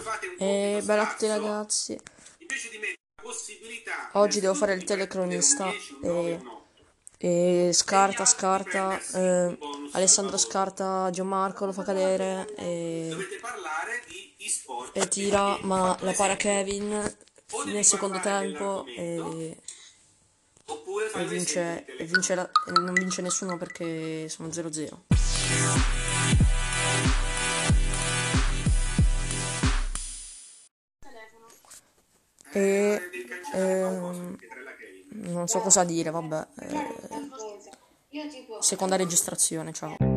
fate un E compito bella a tutti ragazzi. invece di mettere la possibilità Oggi devo fare il telecronista un 10, un 9, e- un 8. E scarta, scarta. eh, Alessandro scarta Gianmarco, lo fa cadere. E, di e-sport e tira, ma la para esempio, Kevin nel secondo tempo. E, e vince, e in vince la- e non vince nessuno perché sono 0-0. E ehm, non so cosa dire, vabbè. eh, seconda registrazione, ciao.